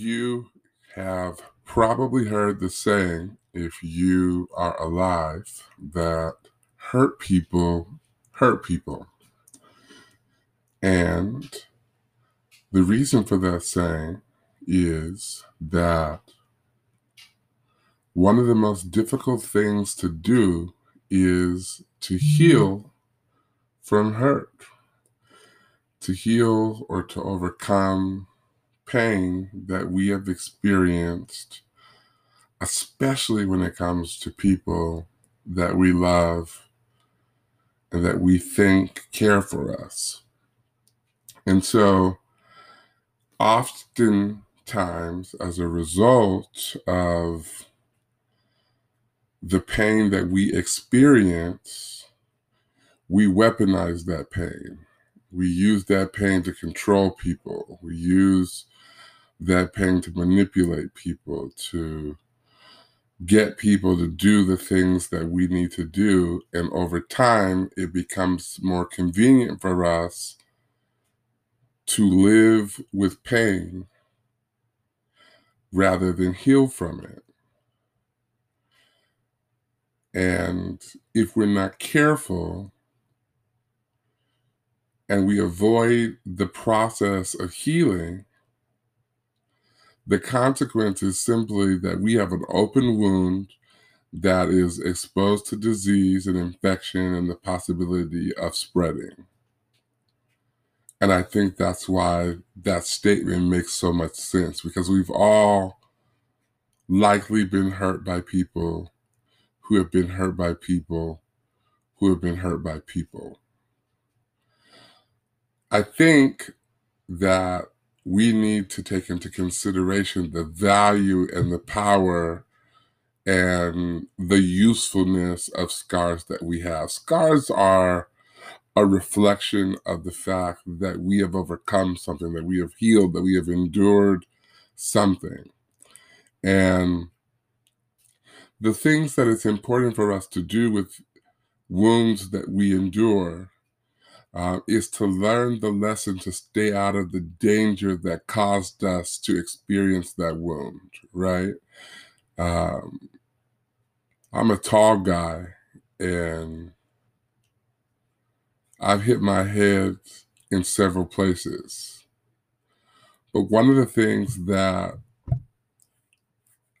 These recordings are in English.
You have probably heard the saying, if you are alive, that hurt people hurt people. And the reason for that saying is that one of the most difficult things to do is to heal from hurt, to heal or to overcome pain that we have experienced, especially when it comes to people that we love and that we think care for us. And so, oftentimes, as a result of the pain that we experience, we weaponize that pain. We use that pain to control people. We use that pain to manipulate people, to get people to do the things that we need to do. And over time, it becomes more convenient for us to live with pain rather than heal from it. And if we're not careful and we avoid the process of healing, the consequence is simply that we have an open wound that is exposed to disease and infection and the possibility of spreading. And I think that's why that statement makes so much sense because we've all likely been hurt by people who have been hurt by people who have been hurt by people. I think that we need to take into consideration the value and the power and the usefulness of scars that we have. Scars are a reflection of the fact that we have overcome something, that we have healed, that we have endured something. And the things that it's important for us to do with wounds that we endure uh, is to learn the lesson to stay out of the danger that caused us to experience that wound, right? Um, I'm a tall guy and I've hit my head in several places. But one of the things that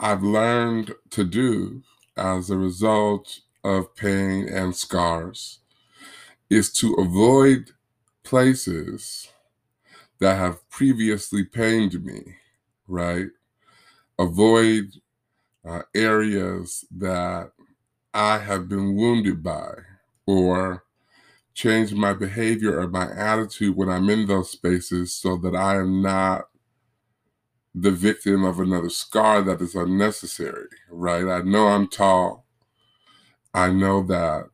I've learned to do as a result of pain and scars is to avoid places that have previously pained me, right? Avoid uh, areas that I have been wounded by, or change my behavior or my attitude when I'm in those spaces so that I am not the victim of another scar that is unnecessary, right? I know I'm tall. I know that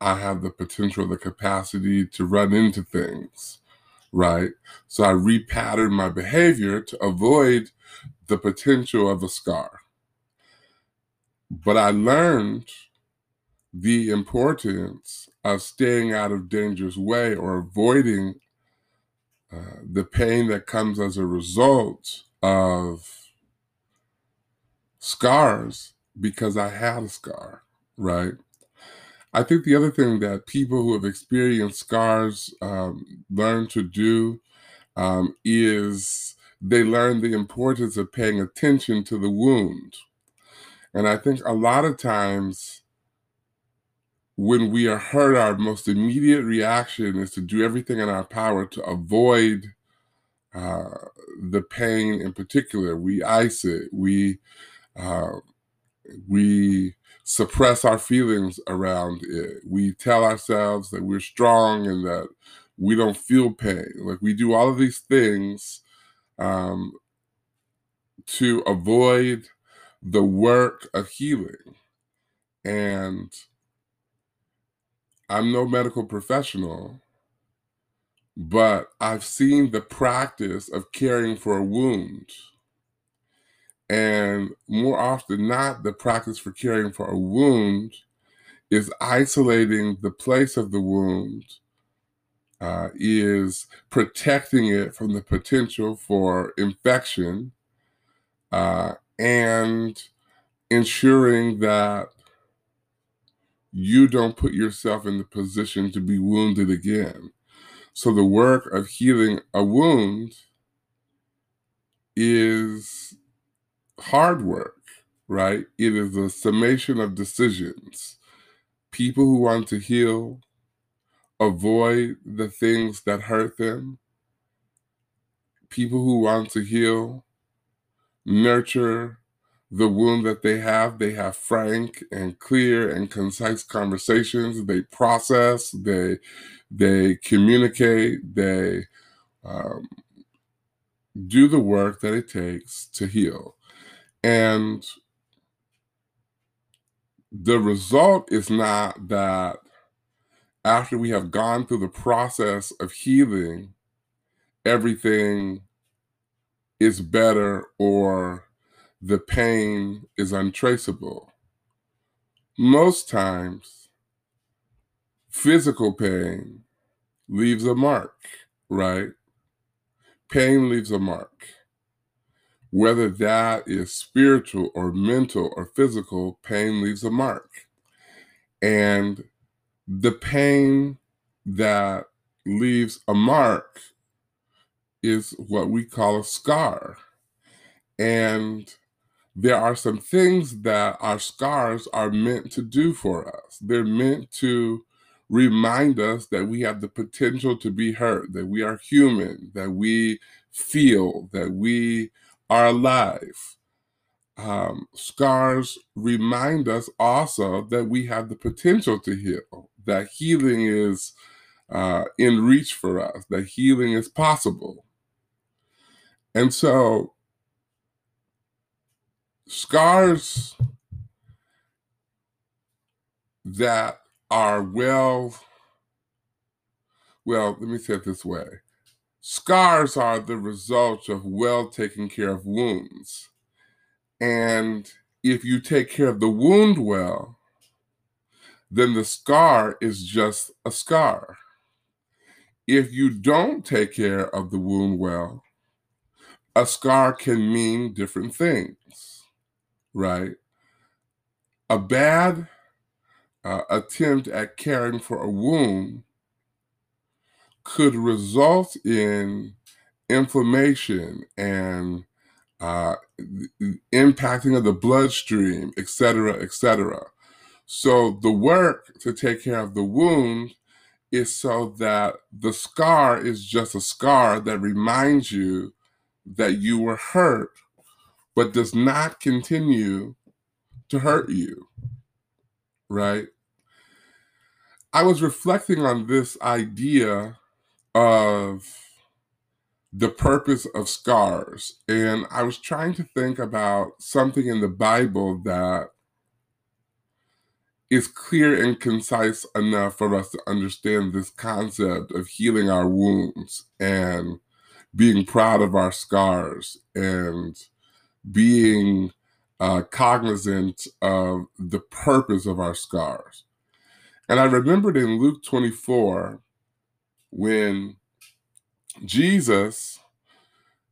I have the potential, the capacity to run into things, right? So I repattern my behavior to avoid the potential of a scar. But I learned the importance of staying out of danger's way or avoiding uh, the pain that comes as a result of scars because I had a scar, right? I think the other thing that people who have experienced scars um, learn to do um, is they learn the importance of paying attention to the wound. And I think a lot of times when we are hurt, our most immediate reaction is to do everything in our power to avoid uh, the pain in particular. We ice it. We uh, we suppress our feelings around it. We tell ourselves that we're strong and that we don't feel pain. Like we do all of these things um, to avoid the work of healing. And I'm no medical professional, but I've seen the practice of caring for a wound. And more often not, the practice for caring for a wound is isolating the place of the wound, uh, is protecting it from the potential for infection, uh, and ensuring that you don't put yourself in the position to be wounded again. So, the work of healing a wound is hard work, right? It is a summation of decisions. People who want to heal avoid the things that hurt them. People who want to heal nurture the wound that they have. They have frank and clear and concise conversations. They process. They they communicate. They um, do the work that it takes to heal. And the result is not that after we have gone through the process of healing, everything is better or the pain is untraceable. Most times, physical pain leaves a mark, right? Pain leaves a mark. Whether that is spiritual or mental or physical, pain leaves a mark. And the pain that leaves a mark is what we call a scar. And there are some things that our scars are meant to do for us. They're meant to remind us that we have the potential to be hurt, that we are human, that we feel, that we are alive. Um, scars remind us also that we have the potential to heal, that healing is uh, in reach for us, that healing is possible. And so, scars that are well, well, let me say it this way Scars are the result of well taken care of wounds. And if you take care of the wound well, then the scar is just a scar. If you don't take care of the wound well, a scar can mean different things, right? A bad uh, attempt at caring for a wound could result in inflammation and uh, impacting of the bloodstream, et cetera, et cetera. So the work to take care of the wound is so that the scar is just a scar that reminds you that you were hurt, but does not continue to hurt you. Right? I was reflecting on this idea of the purpose of scars. And I was trying to think about something in the Bible that is clear and concise enough for us to understand this concept of healing our wounds and being proud of our scars and being uh, cognizant of the purpose of our scars. And I remembered in Luke 24, when Jesus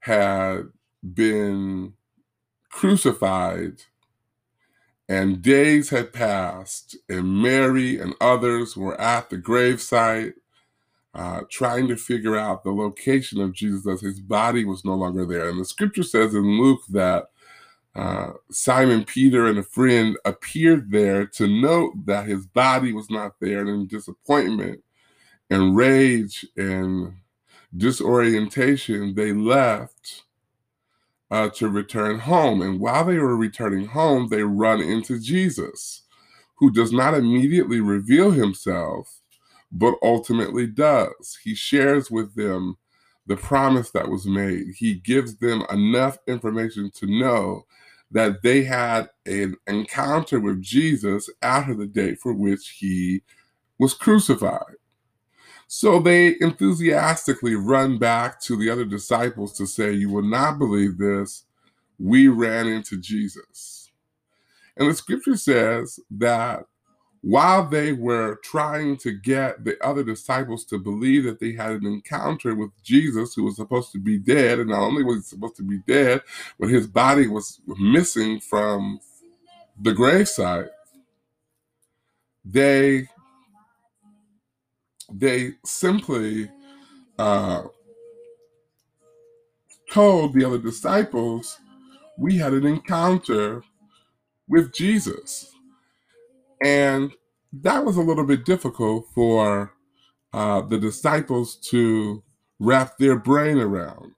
had been crucified and days had passed, and Mary and others were at the gravesite uh, trying to figure out the location of Jesus as his body was no longer there. And the scripture says in Luke that uh, Simon Peter and a friend appeared there to note that his body was not there, and in disappointment, and rage and disorientation, they left uh, to return home. And while they were returning home, they run into Jesus, who does not immediately reveal himself, but ultimately does. He shares with them the promise that was made. He gives them enough information to know that they had an encounter with Jesus after the day for which he was crucified. So they enthusiastically run back to the other disciples to say, You will not believe this. We ran into Jesus. And the scripture says that while they were trying to get the other disciples to believe that they had an encounter with Jesus, who was supposed to be dead, and not only was he supposed to be dead, but his body was missing from the gravesite, they they simply uh, told the other disciples, "We had an encounter with Jesus." And that was a little bit difficult for uh, the disciples to wrap their brain around.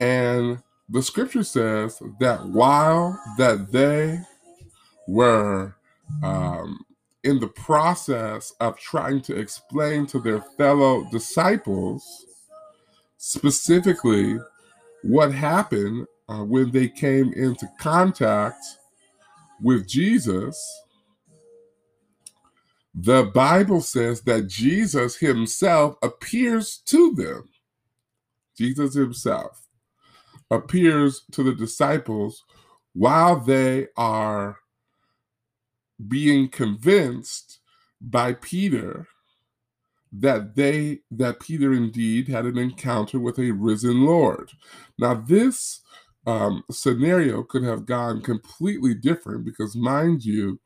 And the scripture says that while that they were um, in the process of trying to explain to their fellow disciples specifically what happened uh, when they came into contact with Jesus, the Bible says that Jesus himself appears to them. Jesus himself appears to the disciples while they are being convinced by Peter that they that Peter indeed had an encounter with a risen Lord. Now this um, scenario could have gone completely different because, mind you,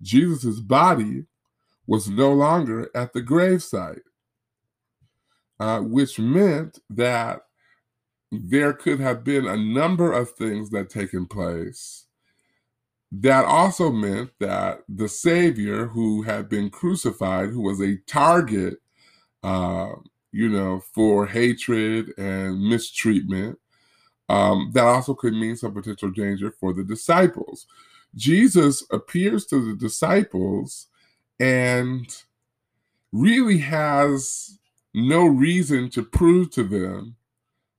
Jesus's body was no longer at the gravesite, uh, which meant that there could have been a number of things that taken place. That also meant that the Savior, who had been crucified, who was a target, uh, you know, for hatred and mistreatment, um, that also could mean some potential danger for the disciples. Jesus appears to the disciples and really has no reason to prove to them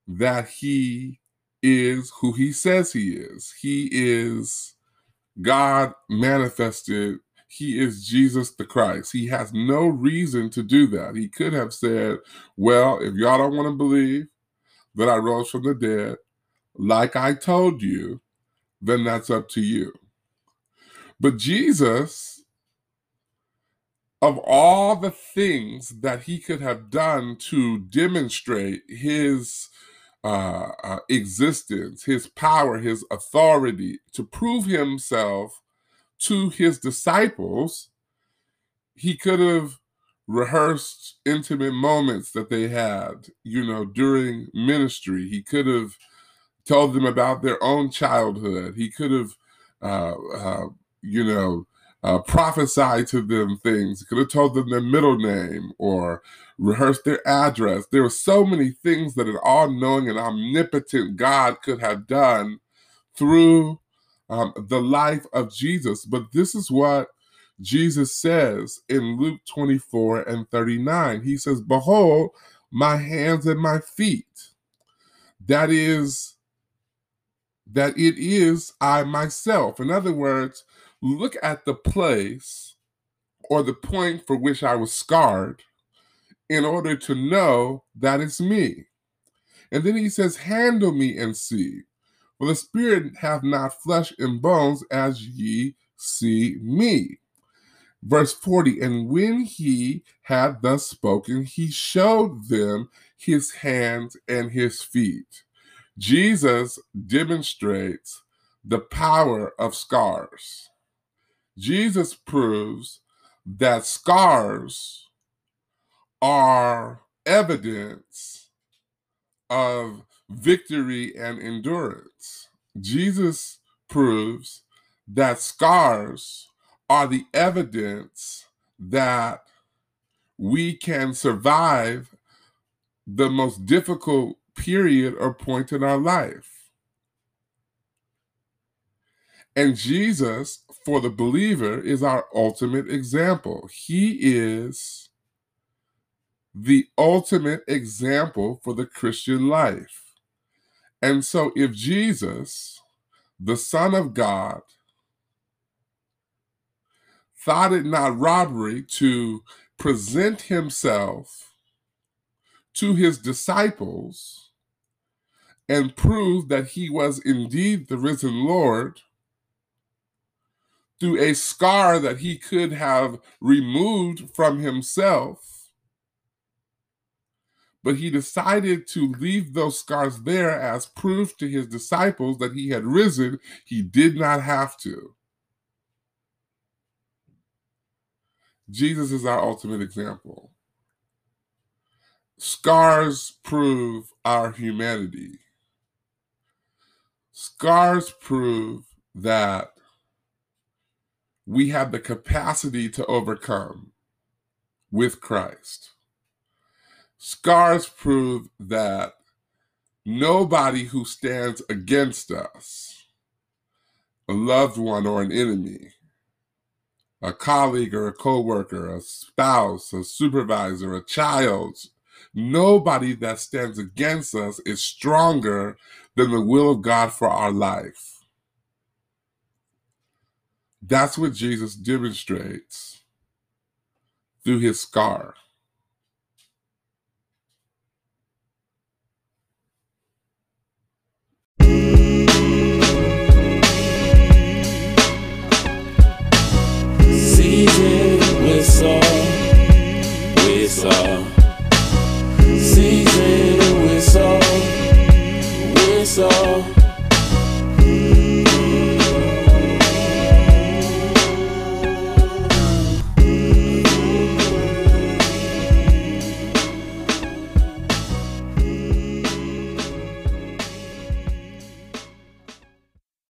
that he is who he says he is. He is God manifested. He is Jesus the Christ. He has no reason to do that. He could have said, Well, if y'all don't want to believe that I rose from the dead, like I told you, then that's up to you. But Jesus, of all the things that he could have done to demonstrate his uh, uh, existence, his power, his authority, to prove himself to his disciples, he could have rehearsed intimate moments that they had, you know, during ministry. He could have told them about their own childhood. He could have, uh, uh, you know, uh, prophesied to them things. Could have told them their middle name or rehearsed their address. There were so many things that an all knowing and omnipotent God could have done through um, the life of Jesus. But this is what Jesus says in Luke 24 and 39. He says, Behold, my hands and my feet. That is that it is I myself. In other words, look at the place or the point for which I was scarred in order to know that it's me. And then he says, Handle me and see. For the spirit hath not flesh and bones as ye see me. Verse 40 And when he had thus spoken, he showed them his hands and his feet. Jesus demonstrates the power of scars. Jesus proves that scars are evidence of victory and endurance. Jesus proves that scars are the evidence that we can survive the most difficult period or point in our life. And Jesus, for the believer, is our ultimate example. He is the ultimate example for the Christian life. And so, if Jesus, the Son of God, thought it not robbery to present himself to his disciples and prove that he was indeed the risen Lord through a scar that he could have removed from himself. But he decided to leave those scars there as proof to his disciples that he had risen. He did not have to. Jesus is our ultimate example. Scars prove our humanity. Scars prove that we have the capacity to overcome with Christ. Scars prove that nobody who stands against us, a loved one or an enemy, a colleague or a coworker, a spouse, a supervisor, a child, nobody that stands against us is stronger than the will of God for our life. That's what Jesus demonstrates through his scar.